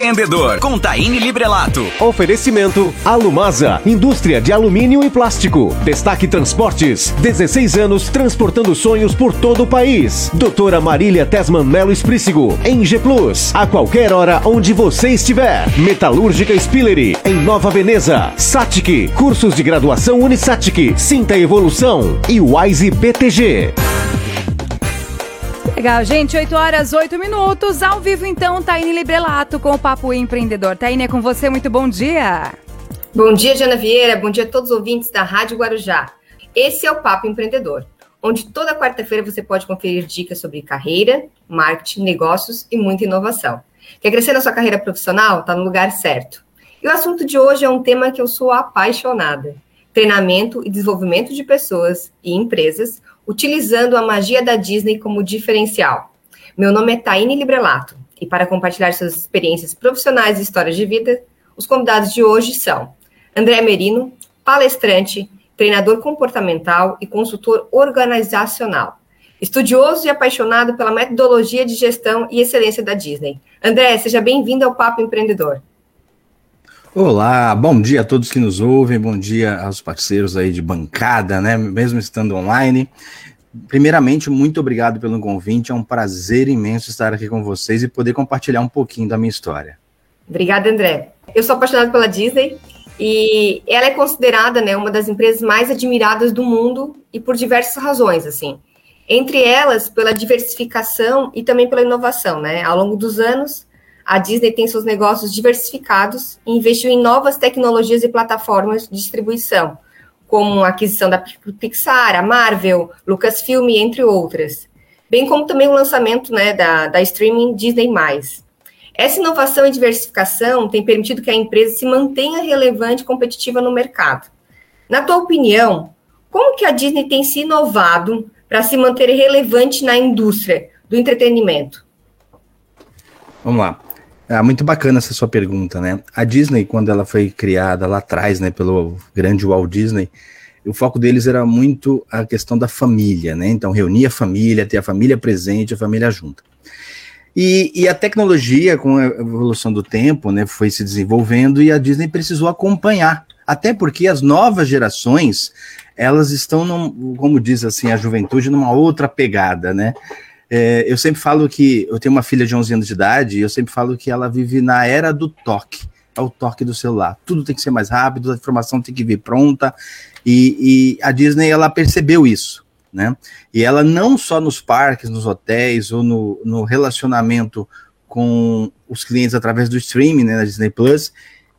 Empreendedor com Taine Librelato. Oferecimento Alumasa, indústria de alumínio e plástico. Destaque Transportes, 16 anos transportando sonhos por todo o país. Doutora Marília Tesman Melo Esprícigo, em G Plus, a qualquer hora onde você estiver. Metalúrgica Spillery, em Nova Veneza. Satic, cursos de graduação Unisatic, Sinta Evolução e Wise BTG. Legal, gente. 8 horas, 8 minutos. Ao vivo, então, Taine Librelato com o Papo Empreendedor. Taine, é com você. Muito bom dia. Bom dia, Jana Vieira. Bom dia a todos os ouvintes da Rádio Guarujá. Esse é o Papo Empreendedor, onde toda quarta-feira você pode conferir dicas sobre carreira, marketing, negócios e muita inovação. Quer crescer na sua carreira profissional? Está no lugar certo. E o assunto de hoje é um tema que eu sou apaixonada: treinamento e desenvolvimento de pessoas e empresas utilizando a magia da Disney como diferencial. Meu nome é Taine Librelato e para compartilhar suas experiências profissionais e histórias de vida, os convidados de hoje são André Merino, palestrante, treinador comportamental e consultor organizacional. Estudioso e apaixonado pela metodologia de gestão e excelência da Disney. André, seja bem-vindo ao Papo Empreendedor. Olá, bom dia a todos que nos ouvem, bom dia aos parceiros aí de bancada, né? Mesmo estando online. Primeiramente, muito obrigado pelo convite, é um prazer imenso estar aqui com vocês e poder compartilhar um pouquinho da minha história. Obrigada, André. Eu sou apaixonado pela Disney e ela é considerada, né, uma das empresas mais admiradas do mundo e por diversas razões, assim. Entre elas, pela diversificação e também pela inovação, né? Ao longo dos anos, a Disney tem seus negócios diversificados e investiu em novas tecnologias e plataformas de distribuição, como a aquisição da Pixar, a Marvel, Lucasfilm, entre outras. Bem como também o lançamento né, da, da streaming Disney+. Essa inovação e diversificação tem permitido que a empresa se mantenha relevante e competitiva no mercado. Na tua opinião, como que a Disney tem se inovado para se manter relevante na indústria do entretenimento? Vamos lá. É muito bacana essa sua pergunta, né? A Disney, quando ela foi criada lá atrás, né, pelo grande Walt Disney, o foco deles era muito a questão da família, né? Então, reunir a família, ter a família presente, a família junta. E, e, a tecnologia, com a evolução do tempo, né, foi se desenvolvendo e a Disney precisou acompanhar. Até porque as novas gerações, elas estão, num, como diz assim a juventude, numa outra pegada, né? É, eu sempre falo que eu tenho uma filha de 11 anos de idade e eu sempre falo que ela vive na era do toque. É o toque do celular. Tudo tem que ser mais rápido, a informação tem que vir pronta. E, e a Disney, ela percebeu isso. Né? E ela não só nos parques, nos hotéis ou no, no relacionamento com os clientes através do streaming, né, da Disney Plus,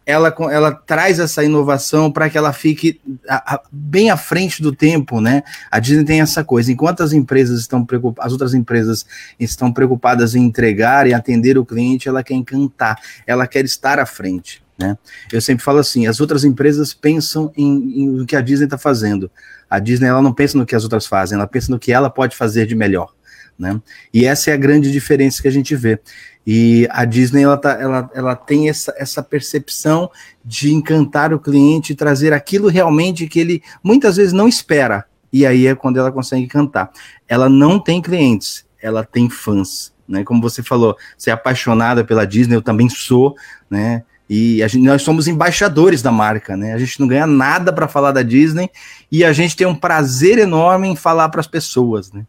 ela, ela traz essa inovação para que ela fique a, a, bem à frente do tempo, né? A Disney tem essa coisa, enquanto as empresas estão preocupadas, as outras empresas estão preocupadas em entregar e atender o cliente, ela quer encantar, ela quer estar à frente, né? Eu sempre falo assim, as outras empresas pensam em, em o que a Disney está fazendo. A Disney ela não pensa no que as outras fazem, ela pensa no que ela pode fazer de melhor, né? E essa é a grande diferença que a gente vê. E a Disney ela, tá, ela, ela tem essa, essa percepção de encantar o cliente trazer aquilo realmente que ele muitas vezes não espera. E aí é quando ela consegue encantar. Ela não tem clientes, ela tem fãs. Né? Como você falou, você é apaixonada pela Disney, eu também sou, né? E gente, nós somos embaixadores da marca, né? A gente não ganha nada para falar da Disney e a gente tem um prazer enorme em falar para as pessoas, né?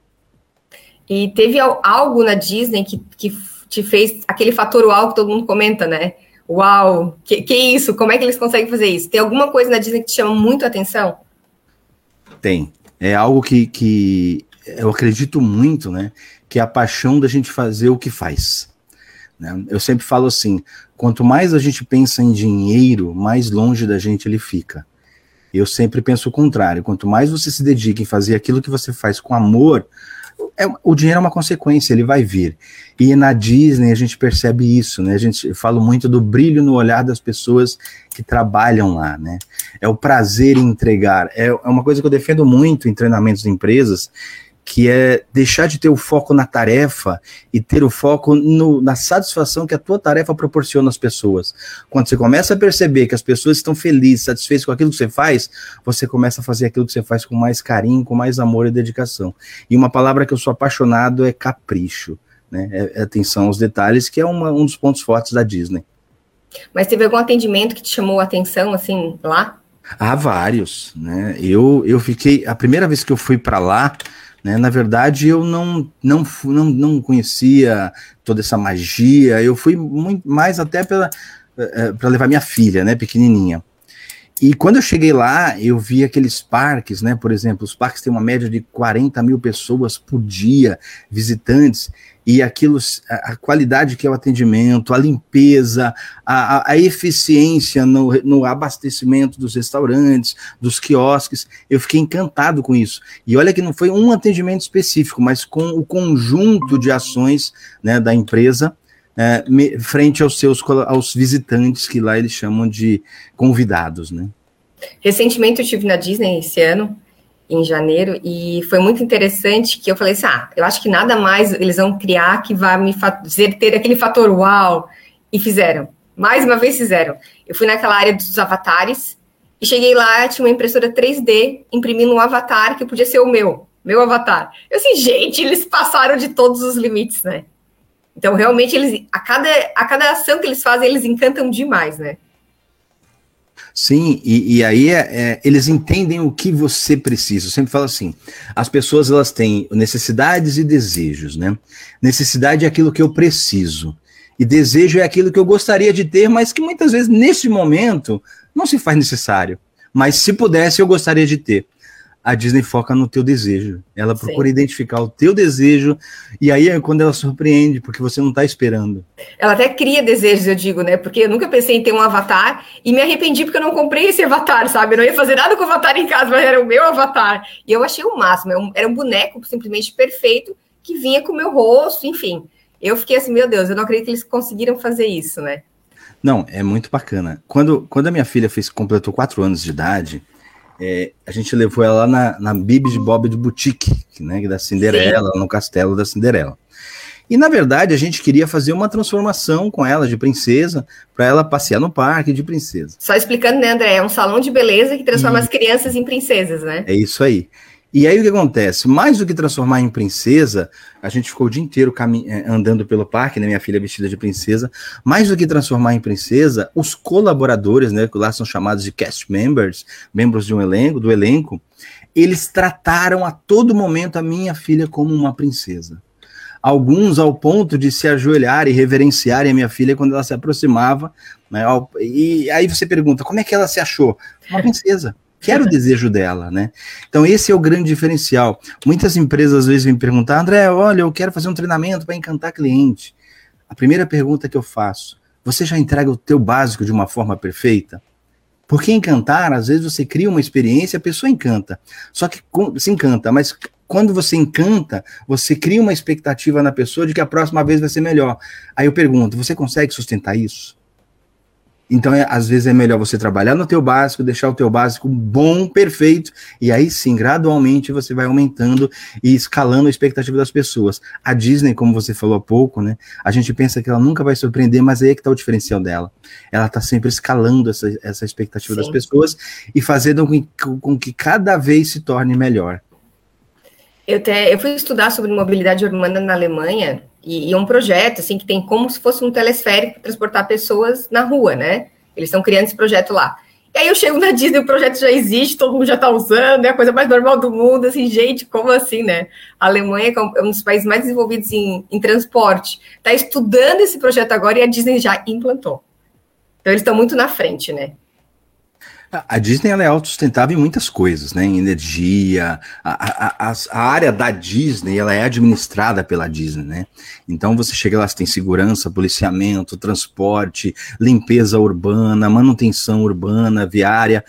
E teve algo na Disney que, que te fez aquele fator uau que todo mundo comenta, né? Uau, que, que isso? Como é que eles conseguem fazer isso? Tem alguma coisa na Disney que te chama muito a atenção? Tem. É algo que, que eu acredito muito, né? Que é a paixão da gente fazer o que faz. Né? Eu sempre falo assim: quanto mais a gente pensa em dinheiro, mais longe da gente ele fica. Eu sempre penso o contrário: quanto mais você se dedica em fazer aquilo que você faz com amor, é, o dinheiro é uma consequência, ele vai vir. E na Disney a gente percebe isso, né? A gente fala muito do brilho no olhar das pessoas que trabalham lá, né? É o prazer em entregar. É, é uma coisa que eu defendo muito em treinamentos de empresas, que é deixar de ter o foco na tarefa e ter o foco no, na satisfação que a tua tarefa proporciona às pessoas. Quando você começa a perceber que as pessoas estão felizes, satisfeitas com aquilo que você faz, você começa a fazer aquilo que você faz com mais carinho, com mais amor e dedicação. E uma palavra que eu sou apaixonado é capricho, né? É, é atenção aos detalhes, que é uma, um dos pontos fortes da Disney. Mas teve algum atendimento que te chamou a atenção, assim, lá? Há vários, né? Eu, eu fiquei. A primeira vez que eu fui para lá, né, na verdade, eu não, não, não, não conhecia toda essa magia. Eu fui muito mais até para eh, eh, levar minha filha, né, pequenininha. E quando eu cheguei lá, eu vi aqueles parques, né? Por exemplo, os parques têm uma média de 40 mil pessoas por dia, visitantes, e aquilo, a, a qualidade que é o atendimento, a limpeza, a, a eficiência no, no abastecimento dos restaurantes, dos quiosques, eu fiquei encantado com isso. E olha que não foi um atendimento específico, mas com o conjunto de ações né, da empresa é, frente aos seus aos visitantes que lá eles chamam de convidados, né? Recentemente eu estive na Disney esse ano, em janeiro, e foi muito interessante que eu falei assim: ah, eu acho que nada mais eles vão criar que vai me fazer ter aquele fator uau. E fizeram. Mais uma vez fizeram. Eu fui naquela área dos avatares e cheguei lá, tinha uma impressora 3D imprimindo um avatar que podia ser o meu, meu avatar. Eu assim, gente, eles passaram de todos os limites, né? Então, realmente, eles a cada, a cada ação que eles fazem, eles encantam demais, né? Sim, e, e aí é, é, eles entendem o que você precisa. Eu sempre falo assim: as pessoas elas têm necessidades e desejos, né? Necessidade é aquilo que eu preciso, e desejo é aquilo que eu gostaria de ter, mas que muitas vezes, nesse momento, não se faz necessário. Mas se pudesse, eu gostaria de ter a Disney foca no teu desejo. Ela procura Sim. identificar o teu desejo e aí é quando ela surpreende, porque você não está esperando. Ela até cria desejos, eu digo, né? Porque eu nunca pensei em ter um avatar e me arrependi porque eu não comprei esse avatar, sabe? Eu não ia fazer nada com o avatar em casa, mas era o meu avatar. E eu achei o máximo. Era é um, era um boneco simplesmente perfeito que vinha com o meu rosto, enfim. Eu fiquei assim, meu Deus, eu não acredito que eles conseguiram fazer isso, né? Não, é muito bacana. Quando, quando a minha filha fez, completou quatro anos de idade, é, a gente levou ela lá na, na Bibs de Bob de Boutique, né, da Cinderela, Sim. no castelo da Cinderela. E na verdade a gente queria fazer uma transformação com ela de princesa para ela passear no parque de princesa. Só explicando, né, André? É um salão de beleza que transforma as crianças em princesas, né? É isso aí. E aí o que acontece? Mais do que transformar em princesa, a gente ficou o dia inteiro eh, andando pelo parque, né? Minha filha vestida de princesa. Mais do que transformar em princesa, os colaboradores, né? Que lá são chamados de cast members, membros de um elenco, do elenco, eles trataram a todo momento a minha filha como uma princesa. Alguns ao ponto de se ajoelhar e reverenciarem a minha filha quando ela se aproximava. Né? E aí você pergunta, como é que ela se achou? Uma princesa que era o desejo dela, né? Então esse é o grande diferencial. Muitas empresas às vezes vêm perguntar, André, olha, eu quero fazer um treinamento para encantar cliente. A primeira pergunta que eu faço, você já entrega o teu básico de uma forma perfeita? Porque encantar, às vezes você cria uma experiência, a pessoa encanta. Só que se encanta, mas quando você encanta, você cria uma expectativa na pessoa de que a próxima vez vai ser melhor. Aí eu pergunto, você consegue sustentar isso? Então, é, às vezes é melhor você trabalhar no teu básico, deixar o teu básico bom, perfeito, e aí sim, gradualmente você vai aumentando e escalando a expectativa das pessoas. A Disney, como você falou há pouco, né? A gente pensa que ela nunca vai surpreender, mas aí é que está o diferencial dela. Ela está sempre escalando essa, essa expectativa sim. das pessoas e fazendo com, com que cada vez se torne melhor. Eu, eu fui estudar sobre mobilidade urbana na Alemanha e, e um projeto assim que tem como se fosse um telesférico transportar pessoas na rua, né? Eles estão criando esse projeto lá. E aí eu chego na Disney, o projeto já existe, todo mundo já está usando, é a coisa mais normal do mundo, assim, gente, como assim, né? A Alemanha, que é um dos países mais desenvolvidos em, em transporte, está estudando esse projeto agora e a Disney já implantou. Então eles estão muito na frente, né? A Disney ela é autossustentável em muitas coisas, né? Em energia, a, a, a, área da Disney ela é administrada pela Disney, né? Então você chega lá, você tem segurança, policiamento, transporte, limpeza urbana, manutenção urbana, viária,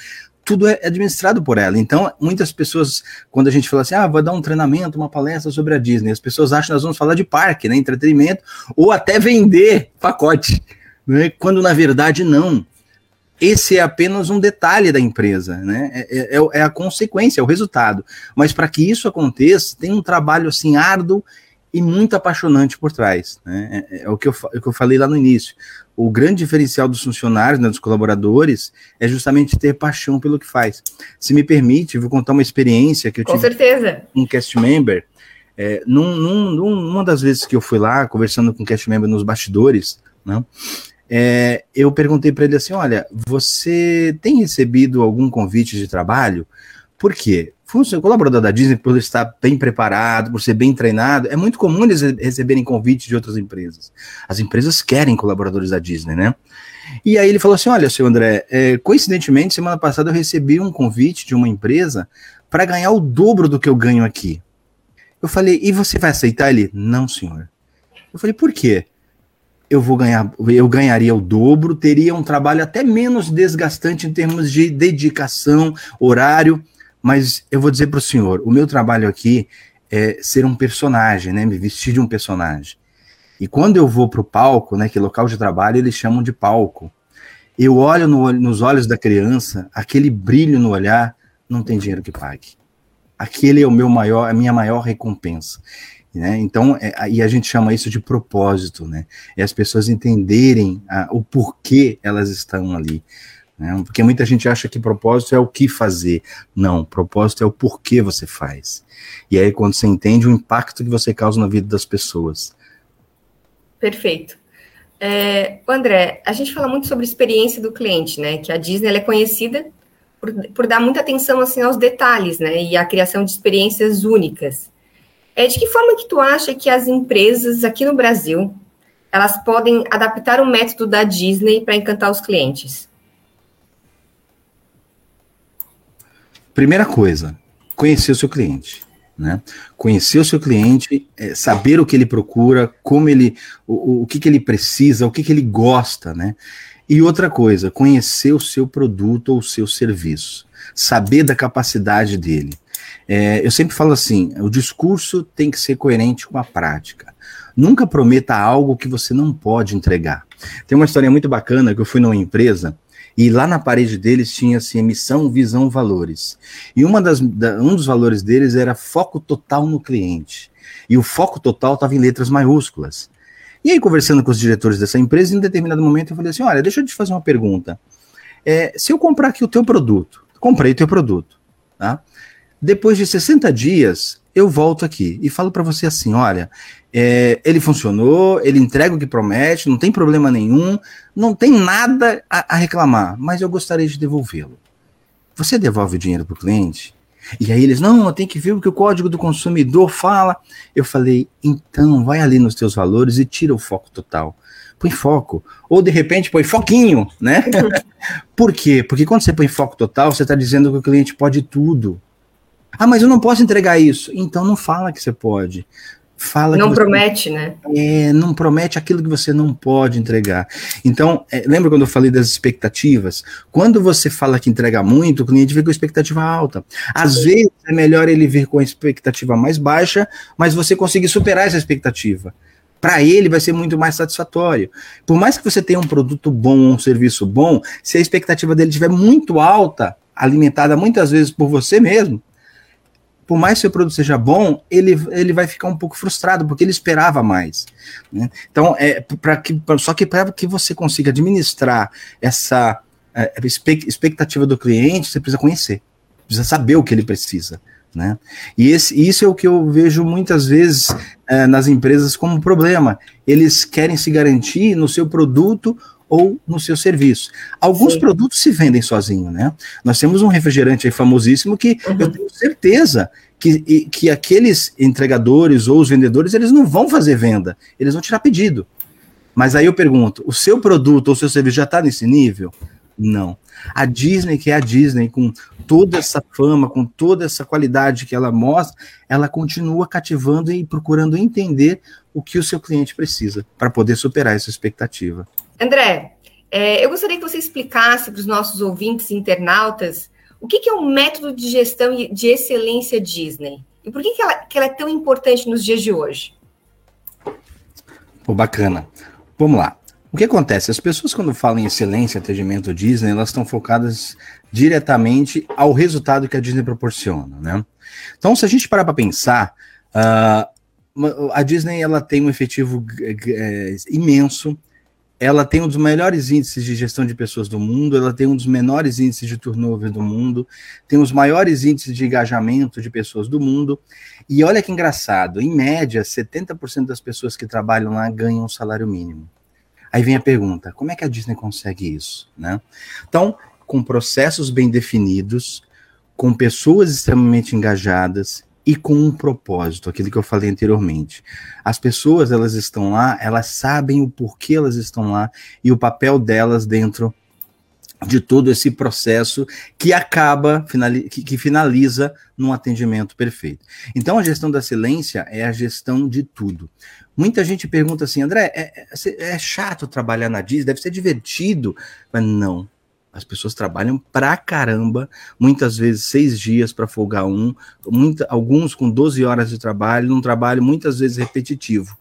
tudo é administrado por ela. Então, muitas pessoas, quando a gente fala assim, ah, vou dar um treinamento, uma palestra sobre a Disney, as pessoas acham que nós vamos falar de parque, né? Entretenimento, ou até vender pacote, né? Quando na verdade não esse é apenas um detalhe da empresa, né? É, é, é a consequência, é o resultado. Mas para que isso aconteça, tem um trabalho assim árduo e muito apaixonante por trás. Né? É, é, o, que eu, é o que eu falei lá no início. O grande diferencial dos funcionários, né, dos colaboradores, é justamente ter paixão pelo que faz. Se me permite, vou contar uma experiência que eu Com tive certeza. um cast member. É, num, num, numa das vezes que eu fui lá, conversando com o cast member nos bastidores, né, é, eu perguntei para ele assim: olha, você tem recebido algum convite de trabalho? Por quê? O colaborador da Disney, por estar bem preparado, por ser bem treinado, é muito comum eles receberem convites de outras empresas. As empresas querem colaboradores da Disney, né? E aí ele falou assim: olha, seu André, é, coincidentemente, semana passada eu recebi um convite de uma empresa para ganhar o dobro do que eu ganho aqui. Eu falei, e você vai aceitar? Ele, não, senhor. Eu falei, por quê? Eu vou ganhar, eu ganharia o dobro, teria um trabalho até menos desgastante em termos de dedicação, horário, mas eu vou dizer para o senhor, o meu trabalho aqui é ser um personagem, né? Me vestir de um personagem. E quando eu vou para o palco, né, que local de trabalho eles chamam de palco, eu olho no, nos olhos da criança, aquele brilho no olhar, não tem dinheiro que pague. Aquele é o meu maior, a minha maior recompensa. Né? Então, é, e a gente chama isso de propósito, né? É as pessoas entenderem a, o porquê elas estão ali. Né? Porque muita gente acha que propósito é o que fazer. Não, propósito é o porquê você faz. E aí, quando você entende o impacto que você causa na vida das pessoas. Perfeito. É, André, a gente fala muito sobre experiência do cliente, né? Que a Disney é conhecida por, por, dar muita atenção assim aos detalhes, né? E a criação de experiências únicas. É de que forma que tu acha que as empresas aqui no Brasil elas podem adaptar o método da Disney para encantar os clientes? Primeira coisa, conhecer o seu cliente. Né? Conhecer o seu cliente, é, saber o que ele procura, como ele, o, o que, que ele precisa, o que, que ele gosta, né? E outra coisa, conhecer o seu produto ou o seu serviço, saber da capacidade dele. É, eu sempre falo assim: o discurso tem que ser coerente com a prática. Nunca prometa algo que você não pode entregar. Tem uma história muito bacana que eu fui numa empresa e lá na parede deles tinha assim, missão, visão, valores. E uma das, da, um dos valores deles era foco total no cliente. E o foco total estava em letras maiúsculas. E aí, conversando com os diretores dessa empresa, em determinado momento eu falei assim: olha, deixa eu te fazer uma pergunta. É, se eu comprar aqui o teu produto, comprei o teu produto, tá? Depois de 60 dias, eu volto aqui e falo para você assim: olha, é, ele funcionou, ele entrega o que promete, não tem problema nenhum, não tem nada a, a reclamar, mas eu gostaria de devolvê-lo. Você devolve o dinheiro para o cliente? E aí eles, não, eu tenho que ver o que o código do consumidor fala. Eu falei, então vai ali nos teus valores e tira o foco total. Põe foco. Ou de repente põe foquinho, né? Por quê? Porque quando você põe foco total, você está dizendo que o cliente pode tudo. Ah, mas eu não posso entregar isso. Então não fala que você pode. Fala não você, promete, né? É, não promete aquilo que você não pode entregar. Então, é, lembra quando eu falei das expectativas? Quando você fala que entrega muito, o cliente vê com expectativa alta. Às Sim. vezes é melhor ele vir com a expectativa mais baixa, mas você conseguir superar essa expectativa. Para ele vai ser muito mais satisfatório. Por mais que você tenha um produto bom, um serviço bom, se a expectativa dele estiver muito alta, alimentada muitas vezes por você mesmo, por mais que seu produto seja bom, ele, ele vai ficar um pouco frustrado, porque ele esperava mais. Né? Então, é, para que, só que para que você consiga administrar essa é, expectativa do cliente, você precisa conhecer, precisa saber o que ele precisa. Né? E esse, isso é o que eu vejo muitas vezes é, nas empresas como problema. Eles querem se garantir no seu produto ou no seu serviço. Alguns Sim. produtos se vendem sozinho, né? Nós temos um refrigerante aí famosíssimo que uhum. eu tenho certeza que, que aqueles entregadores ou os vendedores, eles não vão fazer venda, eles vão tirar pedido. Mas aí eu pergunto, o seu produto ou o seu serviço já está nesse nível? Não. A Disney, que é a Disney, com toda essa fama, com toda essa qualidade que ela mostra, ela continua cativando e procurando entender o que o seu cliente precisa para poder superar essa expectativa. André, é, eu gostaria que você explicasse para os nossos ouvintes internautas o que, que, é o método de gestão de excelência Disney e por que, que, ela, que ela é tão importante nos dias de hoje. Pô, bacana. Vamos lá. O que acontece? As pessoas, quando falam em excelência, atendimento Disney, elas estão focadas diretamente ao resultado que a Disney proporciona, né? Então, se a gente parar para pensar, uh, a Disney ela tem um efetivo é, imenso, ela tem um dos melhores índices de gestão de pessoas do mundo, ela tem um dos menores índices de turnover do mundo, tem os maiores índices de engajamento de pessoas do mundo. E olha que engraçado, em média, 70% das pessoas que trabalham lá ganham um salário mínimo. Aí vem a pergunta: como é que a Disney consegue isso? Né? Então, com processos bem definidos, com pessoas extremamente engajadas e com um propósito, aquilo que eu falei anteriormente. As pessoas, elas estão lá, elas sabem o porquê elas estão lá e o papel delas dentro de todo esse processo que acaba, que, finaliza num atendimento perfeito. Então, a gestão da excelência é a gestão de tudo. Muita gente pergunta assim, André, é, é, é chato trabalhar na Disney, deve ser divertido. Mas não, as pessoas trabalham pra caramba, muitas vezes seis dias para folgar um, muita, alguns com 12 horas de trabalho, num trabalho muitas vezes repetitivo.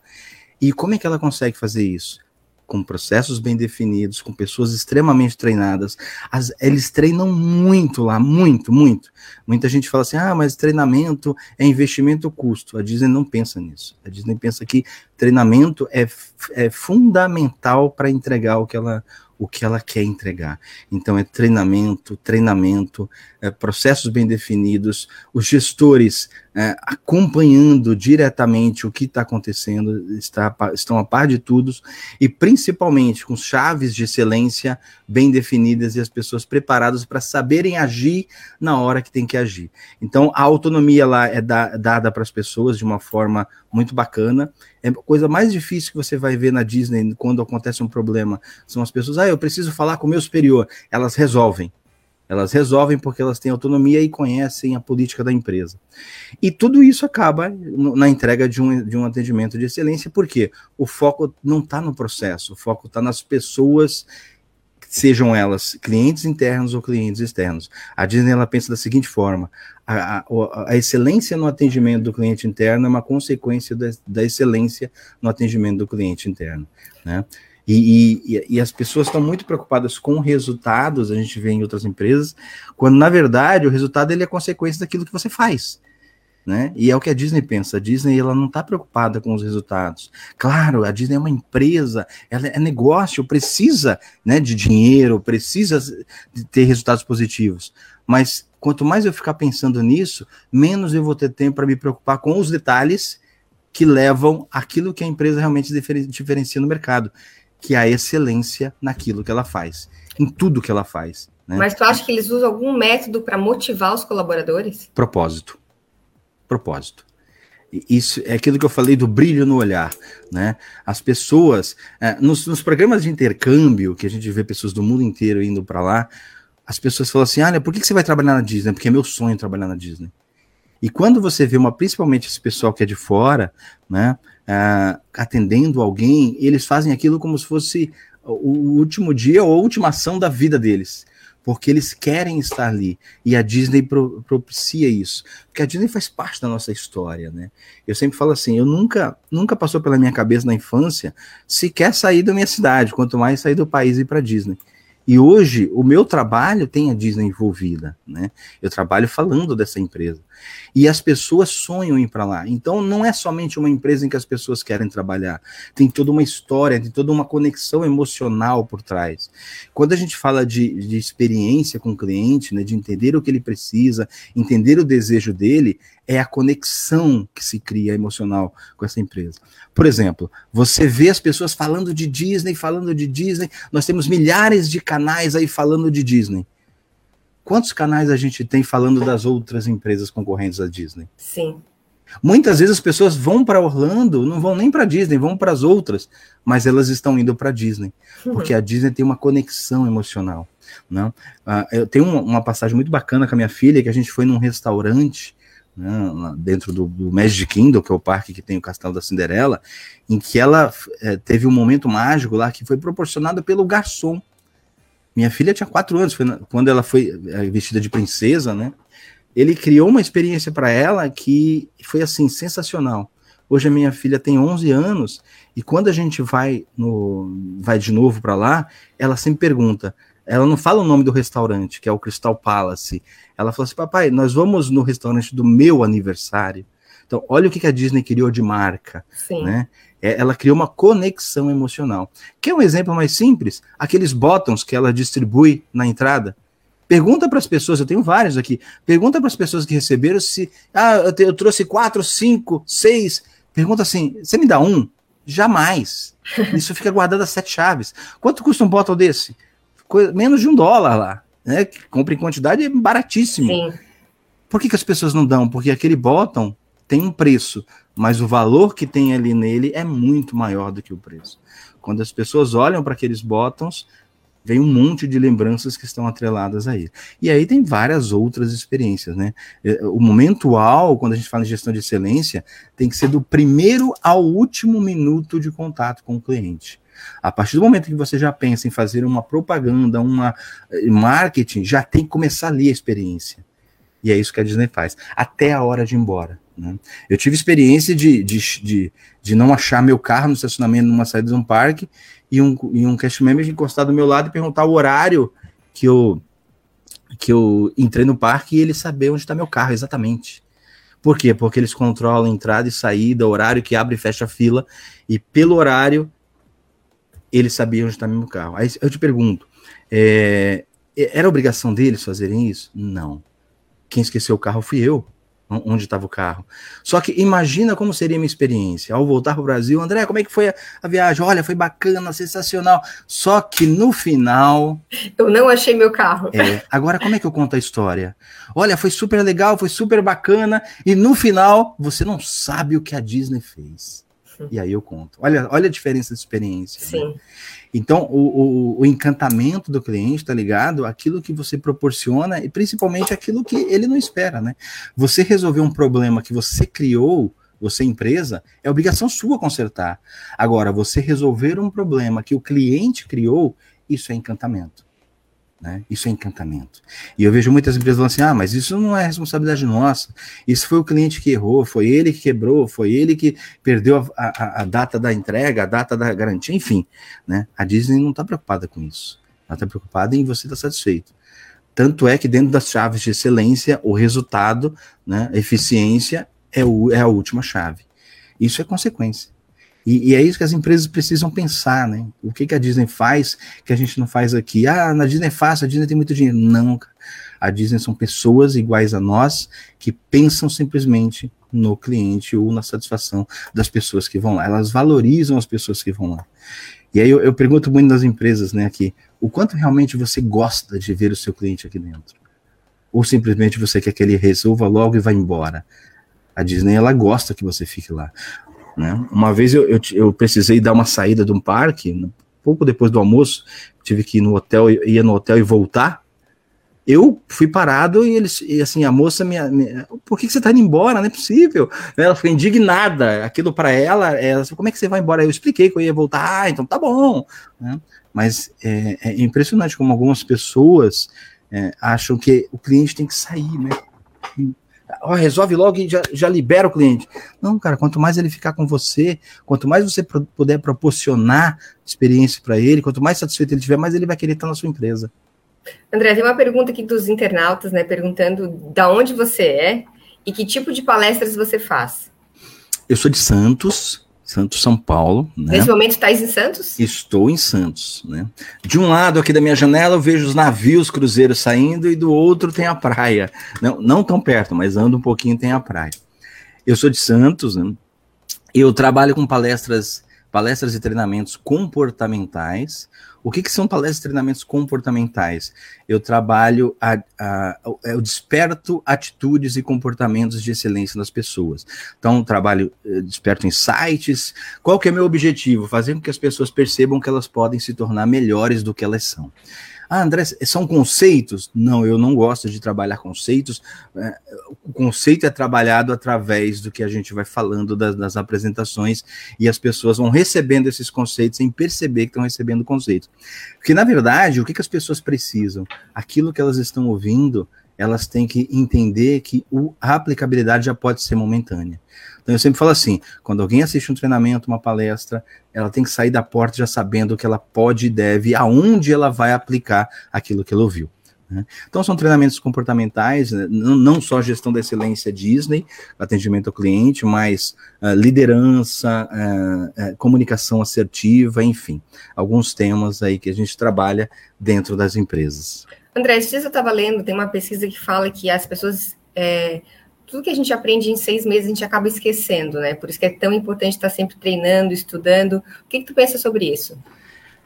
E como é que ela consegue fazer isso? com processos bem definidos, com pessoas extremamente treinadas. As, eles treinam muito lá, muito, muito. Muita gente fala assim: ah, mas treinamento é investimento custo. A Disney não pensa nisso. A Disney pensa que treinamento é, é fundamental para entregar o que ela o que ela quer entregar. Então, é treinamento, treinamento, é, processos bem definidos, os gestores é, acompanhando diretamente o que está acontecendo, está, estão a par de tudo, e principalmente com chaves de excelência bem definidas e as pessoas preparadas para saberem agir na hora que tem que agir. Então, a autonomia lá é da, dada para as pessoas de uma forma muito bacana. É a coisa mais difícil que você vai ver na Disney quando acontece um problema. São as pessoas, ah, eu preciso falar com o meu superior. Elas resolvem. Elas resolvem porque elas têm autonomia e conhecem a política da empresa. E tudo isso acaba na entrega de um, de um atendimento de excelência, porque o foco não está no processo, o foco está nas pessoas sejam elas clientes internos ou clientes externos. A Disney ela pensa da seguinte forma: a, a, a excelência no atendimento do cliente interno é uma consequência da, da excelência no atendimento do cliente interno. Né? E, e, e, as pessoas estão muito preocupadas com resultados, a gente vê em outras empresas, quando na verdade o resultado ele é consequência daquilo que você faz né? E é o que a Disney pensa. A Disney ela não está preocupada com os resultados. Claro, a Disney é uma empresa, ela é negócio, precisa, né, de dinheiro, precisa de ter resultados positivos. Mas quanto mais eu ficar pensando nisso, menos eu vou ter tempo para me preocupar com os detalhes que levam aquilo que a empresa realmente diferencia no mercado, que é a excelência naquilo que ela faz, em tudo que ela faz. Né? Mas tu acha que eles usam algum método para motivar os colaboradores? Propósito propósito. Isso é aquilo que eu falei do brilho no olhar, né? As pessoas, é, nos, nos, programas de intercâmbio, que a gente vê pessoas do mundo inteiro indo para lá, as pessoas falam assim: olha, por que, que você vai trabalhar na Disney? Porque é meu sonho trabalhar na Disney. E quando você vê uma, principalmente esse pessoal que é de fora, né, uh, atendendo alguém, eles fazem aquilo como se fosse o último dia ou a última ação da vida deles porque eles querem estar ali. E a Disney pro, propicia isso. Porque a Disney faz parte da nossa história, né? Eu sempre falo assim, eu nunca, nunca passou pela minha cabeça na infância sequer sair da minha cidade, quanto mais sair do país e ir para Disney. E hoje o meu trabalho tem a Disney envolvida, né? Eu trabalho falando dessa empresa. E as pessoas sonham ir para lá. Então não é somente uma empresa em que as pessoas querem trabalhar. Tem toda uma história, tem toda uma conexão emocional por trás. Quando a gente fala de, de experiência com o cliente, né, de entender o que ele precisa, entender o desejo dele, é a conexão que se cria emocional com essa empresa. Por exemplo, você vê as pessoas falando de Disney, falando de Disney, nós temos milhares de canais aí falando de Disney. Quantos canais a gente tem falando das outras empresas concorrentes à Disney? Sim. Muitas vezes as pessoas vão para Orlando, não vão nem para Disney, vão para as outras, mas elas estão indo para Disney, uhum. porque a Disney tem uma conexão emocional. Né? Uh, eu tenho uma, uma, passagem muito bacana com a minha filha, que a gente foi num restaurante né, dentro do, do, Magic Kingdom, que é o parque que tem o Castelo da Cinderela, em que ela é, teve um momento mágico lá que foi proporcionado pelo garçom. Minha filha tinha quatro anos, na, quando ela foi é, vestida de princesa, né? Ele criou uma experiência para ela que foi assim sensacional. Hoje a minha filha tem 11 anos e quando a gente vai no vai de novo para lá, ela sempre pergunta. Ela não fala o nome do restaurante, que é o Crystal Palace. Ela fala assim: "Papai, nós vamos no restaurante do meu aniversário". Então, olha o que a Disney criou de marca, Sim. né? É, ela criou uma conexão emocional. Quer um exemplo mais simples? Aqueles botões que ela distribui na entrada. Pergunta para as pessoas, eu tenho vários aqui. Pergunta para as pessoas que receberam se. Ah, eu, te, eu trouxe quatro, cinco, seis. Pergunta assim: você me dá um? Jamais. Isso fica guardado as sete chaves. Quanto custa um bottle desse? Coisa, menos de um dólar lá. Né? Compra em quantidade é baratíssimo. Sim. Por que, que as pessoas não dão? Porque aquele bottom tem um preço, mas o valor que tem ali nele é muito maior do que o preço. Quando as pessoas olham para aqueles bottoms, vem um monte de lembranças que estão atreladas a ele. E aí tem várias outras experiências, né? É, o momentual, quando a gente fala em gestão de excelência, tem que ser do primeiro ao último minuto de contato com o cliente. A partir do momento que você já pensa em fazer uma propaganda, uma eh, marketing, já tem que começar ali a experiência. E é isso que a Disney faz, até a hora de ir embora. Né? Eu tive experiência de, de, de, de, não achar meu carro no estacionamento numa saída de um parque e um, e um cast member encostar do meu lado e perguntar o horário que eu, que eu entrei no parque e ele saber onde está meu carro exatamente. Por quê? Porque eles controlam entrada e saída, horário que abre e fecha a fila, e pelo horário ele sabia onde está meu carro. Aí eu te pergunto, é, era obrigação deles fazerem isso? Não. Quem esqueceu o carro fui eu onde estava o carro. Só que imagina como seria a minha experiência ao voltar para o Brasil. André, como é que foi a, a, viagem? Olha, foi bacana, sensacional. Só que no final. Eu não achei meu carro. É, agora, como é que eu conto a história? Olha, foi super legal, foi super bacana. E no final, você não sabe o que a Disney fez. E aí eu conto. Olha, olha a diferença de experiência. Né? Sim. Né? Então, o, o, o, encantamento do cliente está ligado àquilo que você proporciona e principalmente aquilo que ele não espera, né? Você resolver um problema que você criou, você empresa, é obrigação sua consertar. Agora, você resolver um problema que o cliente criou, isso é encantamento. Né? Isso é encantamento. E eu vejo muitas empresas falando assim: ah, mas isso não é responsabilidade nossa. Isso foi o cliente que errou, foi ele que quebrou, foi ele que perdeu a, a, a data da entrega, a data da garantia, enfim. Né? A Disney não está preocupada com isso. Ela está preocupada em você estar tá satisfeito. Tanto é que dentro das chaves de excelência, o resultado, né, eficiência é, o, é a última chave. Isso é consequência. E, e, é isso que as empresas precisam pensar, né? O que, que a Disney faz que a gente não faz aqui? Ah, na Disney é fácil, a Disney tem muito dinheiro. Não, a Disney são pessoas iguais a nós que pensam simplesmente no cliente ou na satisfação das pessoas que vão lá. Elas valorizam as pessoas que vão lá. E aí eu, eu pergunto muito nas empresas, né, aqui, o quanto realmente você gosta de ver o seu cliente aqui dentro? Ou simplesmente você quer que ele resolva logo e vá embora? A Disney, ela gosta que você fique lá. Né? Uma vez eu, eu, eu, precisei dar uma saída de um parque, pouco depois do almoço, tive que ir no hotel, ia no hotel e voltar. Eu fui parado e eles, e assim, a moça me, me por que, que você está indo embora? Não é possível. Ela foi indignada. Aquilo para ela, ela, como é que você vai embora? Eu expliquei que eu ia voltar. Ah, então tá bom. Né? Mas é, é, impressionante como algumas pessoas é, acham que o cliente tem que sair, né? Oh, resolve logo e já, já libera o cliente. Não, cara, quanto mais ele ficar com você, quanto mais você pro, puder proporcionar experiência para ele, quanto mais satisfeito ele tiver, mais ele vai querer estar na sua empresa. André, tem uma pergunta aqui dos internautas, né, perguntando da onde você é e que tipo de palestras você faz. Eu sou de Santos, Santos, São Paulo. Né? Nesse momento estás em Santos? Estou em Santos. Né? De um lado aqui da minha janela eu vejo os navios cruzeiros saindo e do outro tem a praia. Não, não tão perto, mas ando um pouquinho tem a praia. Eu sou de Santos, né? eu trabalho com palestras, palestras e treinamentos comportamentais, o que, que são palestras e treinamentos comportamentais? Eu trabalho, a, a, eu desperto atitudes e comportamentos de excelência nas pessoas. Então, trabalho, eh, desperto insights. Qual que é meu objetivo? Fazer com que as pessoas percebam que elas podem se tornar melhores do que elas são. Ah, André, são conceitos? Não, eu não gosto de trabalhar conceitos. É, o conceito é trabalhado através do que a gente vai falando das, das apresentações e as pessoas vão recebendo esses conceitos sem perceber que estão recebendo conceitos. Porque, na verdade, o que, que as pessoas precisam? Aquilo que elas estão ouvindo, elas têm que entender que a aplicabilidade já pode ser momentânea. Então eu sempre falo assim: quando alguém assiste um treinamento, uma palestra, ela tem que sair da porta já sabendo que ela pode e deve, aonde ela vai aplicar aquilo que ela ouviu. Né? Então são treinamentos comportamentais, né? não, só gestão da excelência Disney, atendimento ao cliente, mas uh, liderança, uh, uh, comunicação assertiva, enfim, alguns temas aí que a gente trabalha dentro das empresas. André, esse dia eu estava lendo, tem uma pesquisa que fala que as pessoas é, tudo que a gente aprende em seis meses a gente acaba esquecendo, né? Por isso que é tão importante estar sempre treinando, estudando. O que, que tu pensa sobre isso?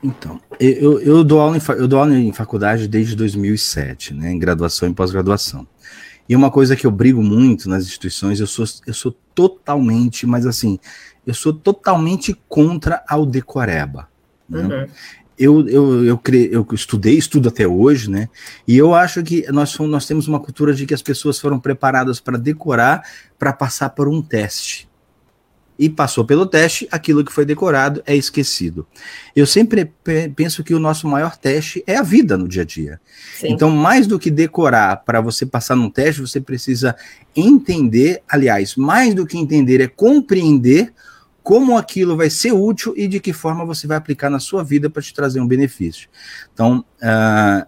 Então, eu, eu, dou aula em, eu dou aula em faculdade desde 2007, né, em graduação e pós-graduação. E uma coisa que eu brigo muito nas instituições, eu sou, eu sou totalmente, mas assim, eu sou totalmente contra ao decoreba. Né? Uhum. Eu, eu, eu, cre... eu estudei, estudo até hoje, né? E eu acho que nós, nós temos uma cultura de que as pessoas foram preparadas para decorar, para passar por um teste e passou pelo teste, aquilo que foi decorado é esquecido. Eu sempre penso que o nosso maior teste é a vida no dia a dia. Sim. Então, mais do que decorar para você passar num teste, você precisa entender, aliás, mais do que entender é compreender como aquilo vai ser útil e de que forma você vai aplicar na sua vida para te trazer um benefício. Então, uh,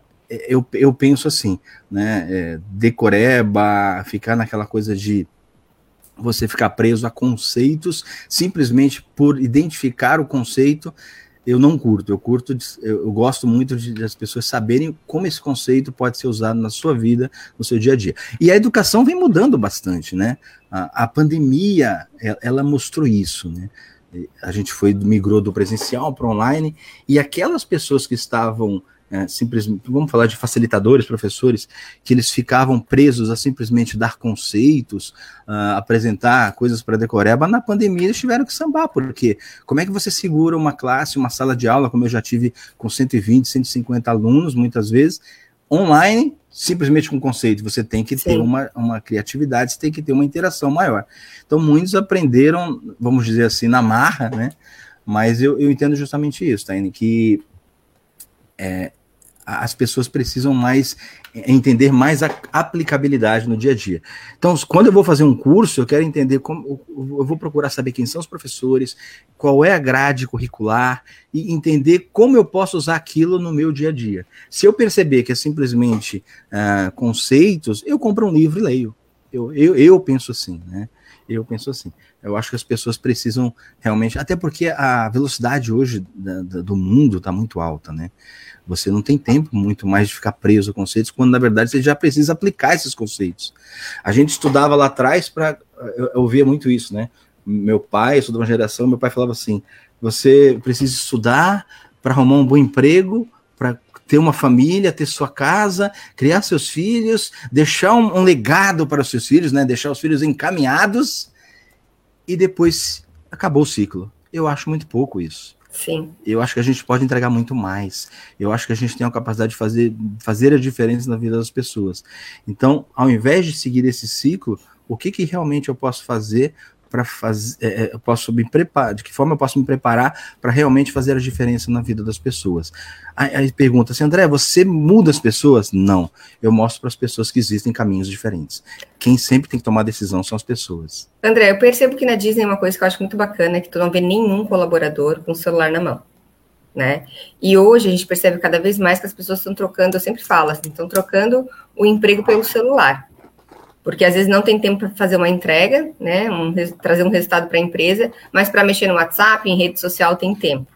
eu, eu penso assim, né? É, decoreba, ficar naquela coisa de você ficar preso a conceitos simplesmente por identificar o conceito. Eu não curto, eu curto, eu, gosto muito de, de, as pessoas saberem como esse conceito pode ser usado na sua vida, no seu dia a dia. E a educação vem mudando bastante, né? A, a pandemia, ela mostrou isso, né? A gente foi migrou do presencial para online e aquelas pessoas que estavam é, simplesmente, vamos falar de facilitadores, professores, que eles ficavam presos a simplesmente dar conceitos, uh, apresentar coisas para decoreba, na pandemia eles tiveram que sambar, porque como é que você segura uma classe, uma sala de aula, como eu já tive com 120, 150 alunos, muitas vezes, online, simplesmente com conceito, você tem que Sim. ter uma, uma criatividade, você tem que ter uma interação maior. Então, muitos aprenderam, vamos dizer assim, na marra, né? Mas eu, eu entendo justamente isso, Taine, que é, as pessoas precisam mais é, entender mais a aplicabilidade no dia a dia. Então, quando eu vou fazer um curso, eu quero entender como eu vou procurar saber quem são os professores, qual é a grade curricular e entender como eu posso usar aquilo no meu dia a dia. Se eu perceber que é simplesmente uh, conceitos, eu compro um livro e leio. Eu, eu, eu penso assim, né? Eu penso assim. Eu acho que as pessoas precisam realmente, até porque a velocidade hoje da, da, do mundo está muito alta, né? Você não tem tempo muito mais de ficar preso a conceitos, quando na verdade você já precisa aplicar esses conceitos. A gente estudava lá atrás para. Eu, eu ouvia muito isso, né? Meu pai, eu sou de uma geração, meu pai falava assim: você precisa estudar para arrumar um bom emprego, para ter uma família, ter sua casa, criar seus filhos, deixar um, um, legado para os seus filhos, né? Deixar os filhos encaminhados e depois acabou o ciclo. Eu acho muito pouco isso. Sim. Eu acho que a gente pode entregar muito mais. Eu acho que a gente tem a capacidade de fazer, fazer a diferença na vida das pessoas. Então, ao invés de seguir esse ciclo, o que, que realmente eu posso fazer para fazer, é, é, eu posso me preparar, de que forma eu posso me preparar para realmente fazer a diferença na vida das pessoas. Aí, aí pergunta assim, André, você muda as pessoas? Não, eu mostro para as pessoas que existem caminhos diferentes. Quem sempre tem que tomar decisão são as pessoas. André, eu percebo que na Disney uma coisa que eu acho muito bacana é que tu não vê nenhum colaborador com o celular na mão. Né? E hoje a gente percebe cada vez mais que as pessoas estão trocando, eu sempre falo, assim, estão trocando o emprego pelo celular porque às vezes não tem tempo para fazer uma entrega, né, um, trazer um resultado para a empresa, mas para mexer no WhatsApp, em rede social, tem tempo.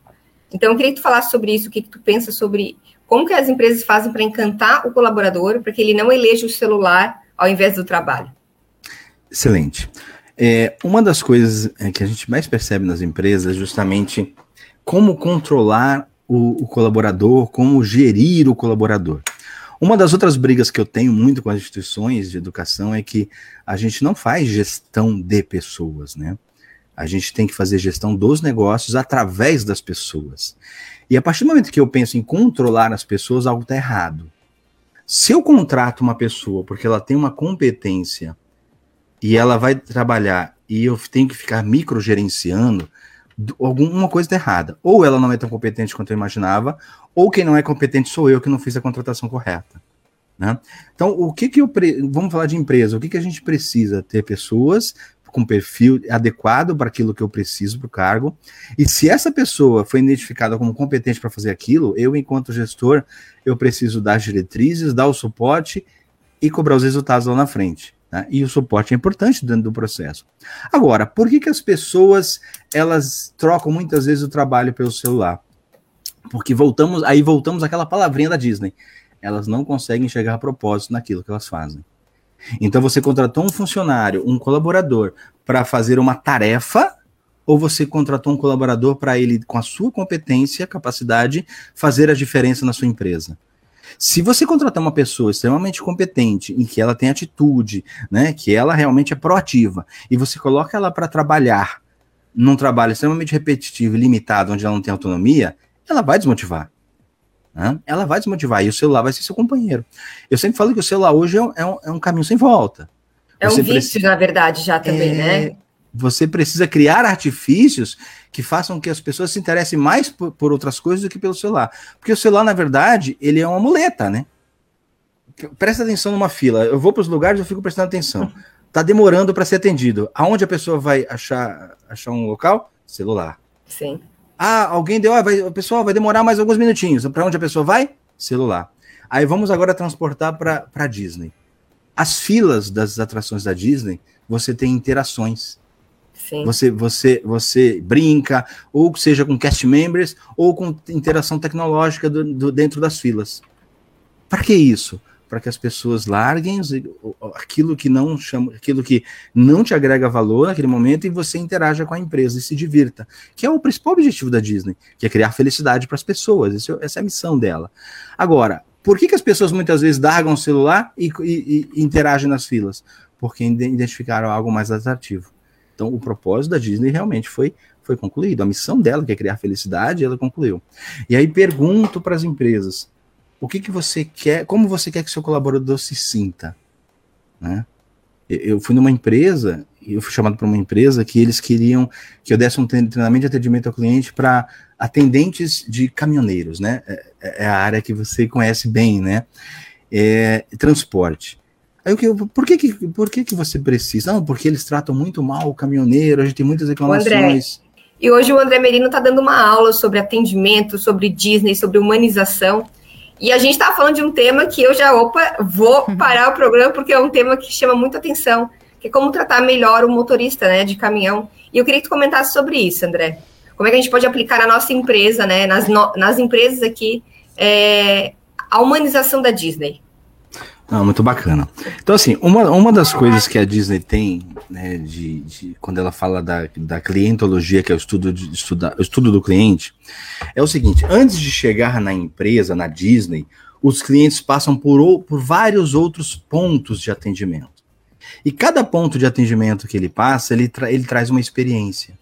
Então, eu queria que tu falasse sobre isso, o que, que tu pensa sobre como que as empresas fazem para encantar o colaborador, para que ele não eleja o celular ao invés do trabalho. Excelente. É, uma das coisas é, que a gente mais percebe nas empresas é justamente como controlar o, o colaborador, como gerir o colaborador. Uma das outras brigas que eu tenho muito com as instituições de educação é que a gente não faz gestão de pessoas, né? A gente tem que fazer gestão dos negócios através das pessoas. E a partir do momento que eu penso em controlar as pessoas, algo está errado. Se eu contrato uma pessoa porque ela tem uma competência e ela vai trabalhar e eu tenho que ficar microgerenciando, alguma coisa está errada. Ou ela não é tão competente quanto eu imaginava, ou quem não é competente sou eu que não fiz a contratação correta. Né? Então, o que que eu. Pre... Vamos falar de empresa. O que, que a gente precisa? Ter pessoas com perfil adequado para aquilo que eu preciso para o cargo. E se essa pessoa foi identificada como competente para fazer aquilo, eu, enquanto gestor, eu preciso dar as diretrizes, dar o suporte e cobrar os resultados lá na frente. Né? E o suporte é importante dentro do processo. Agora, por que, que as pessoas elas trocam muitas vezes o trabalho pelo celular? Porque voltamos, aí voltamos àquela palavrinha da Disney. Elas não conseguem chegar a propósito naquilo que elas fazem. Então você contratou um funcionário, um colaborador, para fazer uma tarefa, ou você contratou um colaborador para ele, com a sua competência, capacidade, fazer a diferença na sua empresa? Se você contratar uma pessoa extremamente competente, em que ela tem atitude, né, que ela realmente é proativa, e você coloca ela para trabalhar num trabalho extremamente repetitivo e limitado, onde ela não tem autonomia, ela vai desmotivar. Né? Ela vai desmotivar e o celular vai ser seu companheiro. Eu sempre falo que o celular hoje é um, é um, é um caminho sem volta. É você um vício, precisa, na verdade, já também, é, né? Você precisa criar artifícios que façam que as pessoas se interessem mais por, por, outras coisas do que pelo celular. Porque o celular, na verdade, ele é uma muleta, né? Presta atenção numa fila. Eu vou para os lugares, eu fico prestando atenção. Tá demorando para ser atendido. Aonde a pessoa vai achar, achar um local? Celular. Sim. Ah, alguém deu, ah, vai, o pessoal vai demorar mais alguns minutinhos. Para onde a pessoa vai? Celular. Aí vamos agora transportar para Disney. As filas das atrações da Disney, você tem interações. Sim. Você, você, você brinca, ou seja com cast members, ou com interação tecnológica do, do dentro das filas. Para que isso? Para que as pessoas larguem aquilo que não chama, aquilo que não te agrega valor naquele momento e você interaja com a empresa e se divirta, que é o principal objetivo da Disney, que é criar felicidade para as pessoas. É, essa é a missão dela. Agora, por que, que as pessoas muitas vezes largam o celular e, e, e interagem nas filas? Porque identificaram algo mais atrativo. Então, o propósito da Disney realmente foi, foi concluído. A missão dela, que é criar felicidade, ela concluiu. E aí pergunto para as empresas: o que, que você quer, como você quer que seu colaborador se sinta? Né? Eu fui numa empresa, eu fui chamado para uma empresa que eles queriam que eu desse um treinamento de atendimento ao cliente para atendentes de caminhoneiros, né? É, é, é, a área que você conhece bem, né? É, transporte. Aí o que, por que, que, por que, que você precisa? Não, porque eles tratam muito mal o caminhoneiro, a gente tem muitas reclamações. E hoje o André Merino está dando uma aula sobre atendimento, sobre Disney, sobre humanização. E a gente está falando de um tema que eu já, opa, vou parar o programa porque é um tema que chama muita atenção, que é como tratar melhor o motorista né, de caminhão. E eu queria que tu comentasse sobre isso, André. Como é que a gente pode aplicar na nossa empresa, né, nas, no, nas empresas aqui, é, a humanização da Disney? Ah, muito bacana. Então, assim, uma, uma das coisas que a Disney tem, né, de, de quando ela fala da, da clientologia, que é o estudo, de, estuda, estudo do cliente, é o seguinte: antes de chegar na empresa, na Disney, os clientes passam por, por vários outros pontos de atendimento. E cada ponto de atendimento que ele passa, ele, tra ele traz uma experiência.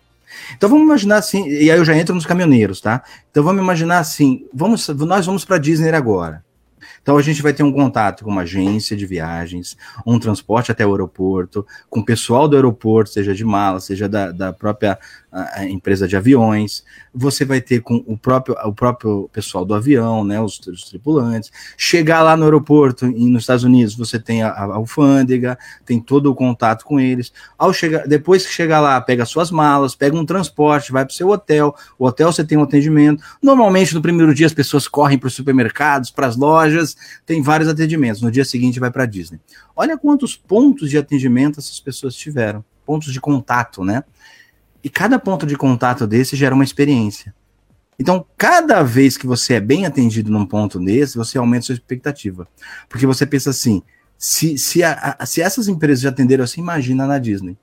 Então vamos imaginar assim, e aí eu já entro nos caminhoneiros, tá? Então vamos imaginar assim, vamos, nós vamos para Disney agora. Então a gente vai ter um contato com uma agência de viagens, um transporte até o aeroporto, com o pessoal do aeroporto, seja de mala, seja da, da própria a empresa de aviões, você vai ter com o próprio, o próprio pessoal do avião, né, os, os tripulantes. Chegar lá no aeroporto e nos Estados Unidos, você tem a, a, alfândega, tem todo o contato com eles. Ao chegar, depois que chegar lá, pega suas malas, pega um transporte, vai para o seu hotel. O hotel você tem um atendimento. Normalmente no primeiro dia as pessoas correm para os supermercados, para as lojas, tem vários atendimentos. No dia seguinte vai para Disney. Olha quantos pontos de atendimento essas pessoas tiveram, pontos de contato, né? E cada ponto de contato desse gera uma experiência. Então, cada vez que você é bem atendido num ponto desse, você aumenta sua expectativa. Porque você pensa assim: se, se, a, a, se essas empresas já atenderam assim, imagina na Disney.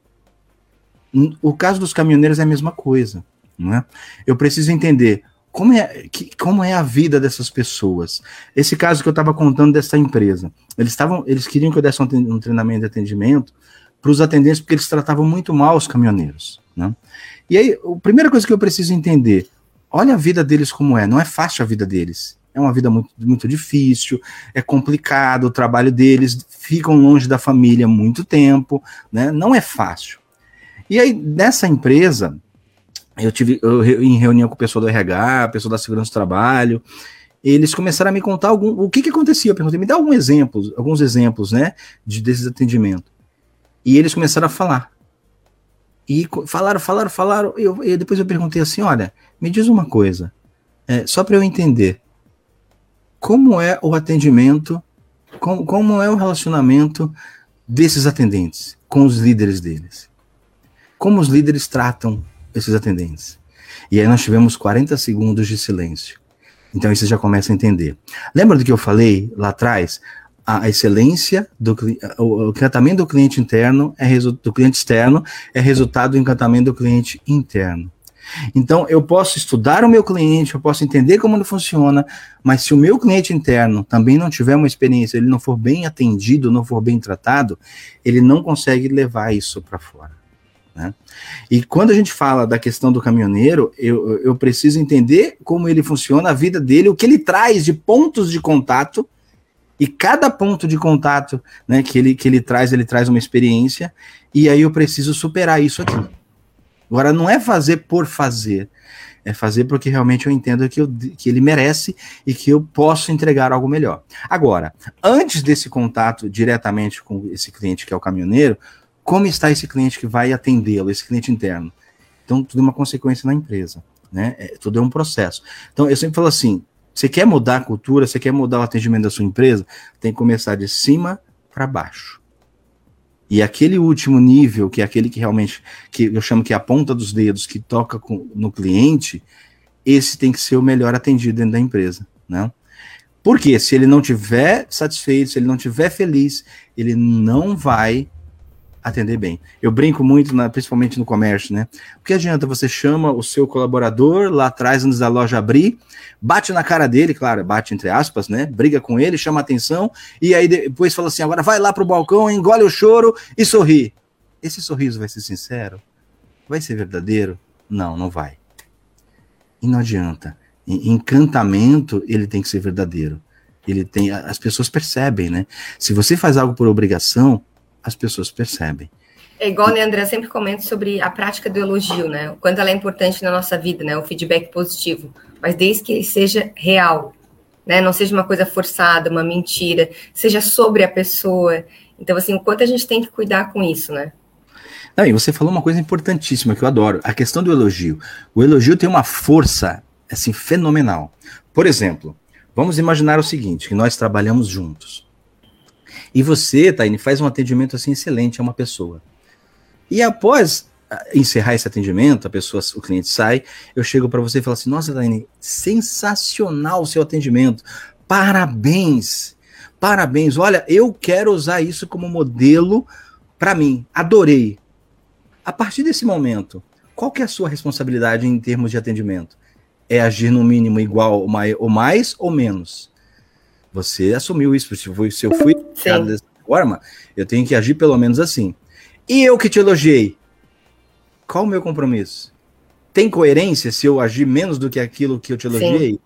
O caso dos caminhoneiros é a mesma coisa. Né? Eu preciso entender como é, que, como é a vida dessas pessoas. Esse caso que eu estava contando dessa empresa, eles estavam, eles queriam que eu desse um, um treinamento de atendimento para os atendentes porque eles tratavam muito mal os caminhoneiros. Né? E aí, a primeira coisa que eu preciso entender, olha a vida deles como é, não é fácil a vida deles. É uma vida muito, muito difícil, é complicado, o trabalho deles, ficam longe da família muito tempo, né? Não é fácil. E aí, nessa empresa, eu tive eu, em reunião com o pessoal do RH, pessoal da segurança do trabalho, eles começaram a me contar algum, o que, que acontecia. Eu perguntei, me dá algum exemplo, alguns exemplos, né, de, desses atendimentos. E eles começaram a falar. E falaram, falaram, falaram. E, eu, depois eu perguntei assim: olha, me diz uma coisa, é, só para eu entender, como é o atendimento, como, como é o relacionamento desses atendentes com os líderes deles? Como os líderes tratam esses atendentes? E aí nós tivemos 40 segundos de silêncio. Então aí você já começa a entender. Lembra do que eu falei lá atrás? A excelência do o, encantamento do cliente interno é do cliente externo é resultado do encantamento do cliente interno. Então, eu posso estudar o meu cliente, eu posso entender como ele funciona, mas se o meu cliente interno também não tiver uma experiência, ele não for bem atendido, não for bem tratado, ele não consegue levar isso para fora. Né? E quando a gente fala da questão do caminhoneiro, eu, eu preciso entender como ele funciona, a vida dele, o que ele traz de pontos de contato e cada ponto de contato né, que, ele, que ele traz, ele traz uma experiência, e aí eu preciso superar isso aqui. Agora, não é fazer por fazer, é fazer porque realmente eu entendo que, eu, que ele merece e que eu posso entregar algo melhor. Agora, antes desse contato diretamente com esse cliente que é o caminhoneiro, como está esse cliente que vai atendê-lo, esse cliente interno? Então, tudo é uma consequência na empresa, né? É, tudo é um processo. Então, eu sempre falo assim: você quer mudar a cultura, você quer mudar o atendimento da sua empresa, tem que começar de cima para baixo. E aquele último nível, que é aquele que realmente, que eu chamo que é a ponta dos dedos, que toca com, no cliente, esse tem que ser o melhor atendido dentro da empresa, né? Porque se ele não tiver satisfeito, se ele não tiver feliz, ele não vai atender bem. Eu brinco muito, na, principalmente no comércio, né? O que adianta você chama o seu colaborador lá atrás, antes da loja abrir, bate na cara dele, claro, bate entre aspas, né? Briga com ele, chama atenção, e aí depois fala assim: agora vai lá pro balcão, engole o choro e sorri. Esse sorriso vai ser sincero? Vai ser verdadeiro? Não, não vai. E não adianta. Encantamento, ele tem que ser verdadeiro. Ele tem, as pessoas percebem, né? Se você faz algo por obrigação, as pessoas percebem. É igual, né, André, sempre comento sobre a prática do elogio, né? O quanto ela é importante na nossa vida, né? O feedback positivo. Mas desde que ele seja real, né? Não seja uma coisa forçada, uma mentira, seja sobre a pessoa. Então, assim, o quanto a gente tem que cuidar com isso, né? Não, e você falou uma coisa importantíssima que eu adoro, a questão do elogio. O elogio tem uma força, assim, fenomenal. Por exemplo, vamos imaginar o seguinte, que nós trabalhamos juntos. E você, Taine, faz um atendimento assim excelente a uma pessoa. E após ah, encerrar esse atendimento, a pessoa, o cliente sai, eu chego para você e falo assim: "Nossa, Taine, sensacional o seu atendimento. Parabéns. Parabéns. Olha, eu quero usar isso como modelo para mim. Adorei." A partir desse momento, qual que é a sua responsabilidade em termos de atendimento? É agir no mínimo igual ou mais ou menos? Você assumiu isso. Se eu fui, fui dessa forma, eu tenho que agir pelo menos assim. E eu que te elogiei, qual o meu compromisso? Tem coerência se eu agir menos do que aquilo que eu te elogiei? Sim.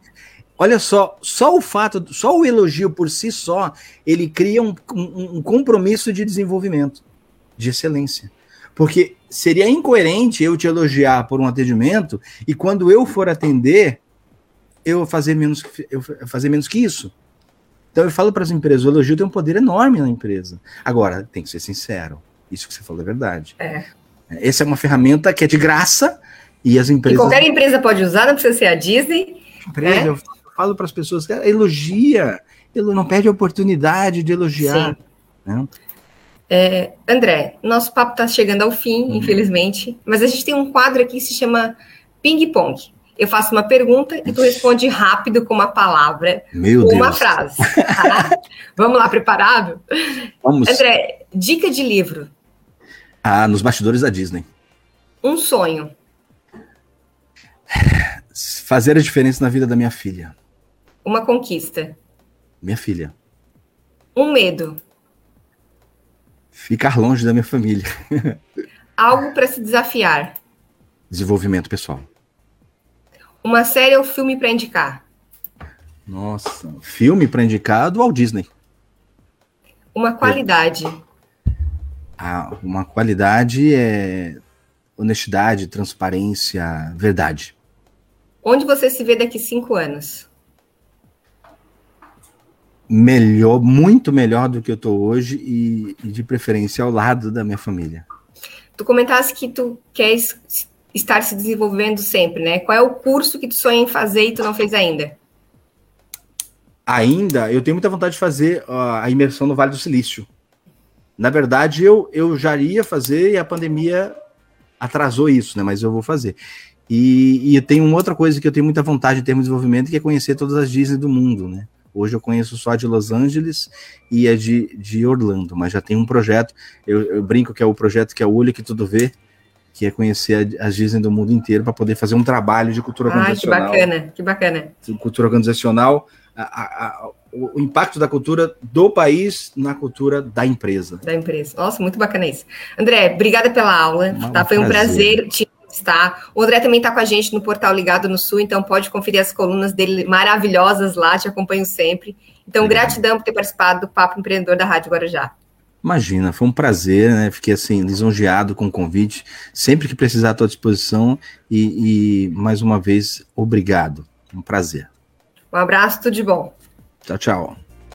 Olha só, só o fato, só o elogio por si só, ele cria um, um, um compromisso de desenvolvimento, de excelência. Porque seria incoerente eu te elogiar por um atendimento e quando eu for atender, eu fazer menos, eu fazer menos que isso. Então eu falo para as empresas, o elogio tem um poder enorme na empresa. Agora, tem que ser sincero. Isso que você falou é verdade. É. Essa é uma ferramenta que é de graça e as empresas. E qualquer empresa pode usar, não precisa ser a Disney. Empresa, né? Eu falo para as pessoas, elogia, não perde a oportunidade de elogiar. Né? É, André, nosso papo está chegando ao fim, uhum. infelizmente, mas a gente tem um quadro aqui que se chama Ping Pong. Eu faço uma pergunta e tu responde rápido com uma palavra Meu ou Deus. uma frase. Tá? Vamos lá, preparado? Vamos. André, dica de livro. Ah, nos bastidores da Disney. Um sonho. Fazer a diferença na vida da minha filha. Uma conquista. Minha filha. Um medo. Ficar longe da minha família. Algo para se desafiar. Desenvolvimento pessoal. Uma série ou filme para indicar? Nossa, filme para indicar do Walt Disney. Uma qualidade. Ah, uma qualidade é honestidade, transparência, verdade. Onde você se vê daqui cinco anos? Melhor, muito melhor do que eu estou hoje e, e, de preferência ao lado da minha família. Tu comentaste que tu queres estar se desenvolvendo sempre, né? Qual é o curso que tu sonha em fazer e tu não fez ainda? Ainda, eu tenho muita vontade de fazer a imersão no Vale do Silício. Na verdade, eu, eu já iria fazer e a pandemia atrasou isso, né? Mas eu vou fazer. E, e tem uma outra coisa que eu tenho muita vontade de ter no desenvolvimento, que é conhecer todas as Disney do mundo, né? Hoje eu conheço só a de Los Angeles e a de, de Orlando, mas já tem um projeto, eu, eu brinco que é o projeto que é o olho que tudo vê, que é conhecer as Disney do mundo inteiro para poder fazer um trabalho de cultura ah, organizacional. que bacana, que bacana. Cultura organizacional, a, a, o impacto da cultura do país na cultura da empresa. Da empresa. Nossa, muito bacana isso. André, obrigada pela aula. tá? Foi um prazer, prazer te entrevistar. O André também está com a gente no portal Ligado no Sul, então pode conferir as colunas dele maravilhosas lá, te acompanho sempre. Então, gratidão por ter participado do Papo Empreendedor da Rádio Guarujá. Imagina, foi um prazer, né? Fiquei assim, lisonjeado com o convite. Sempre que precisar, à tua disposição. E, e mais uma vez, obrigado. Um prazer. Um abraço, tudo de bom. Tchau, tchau.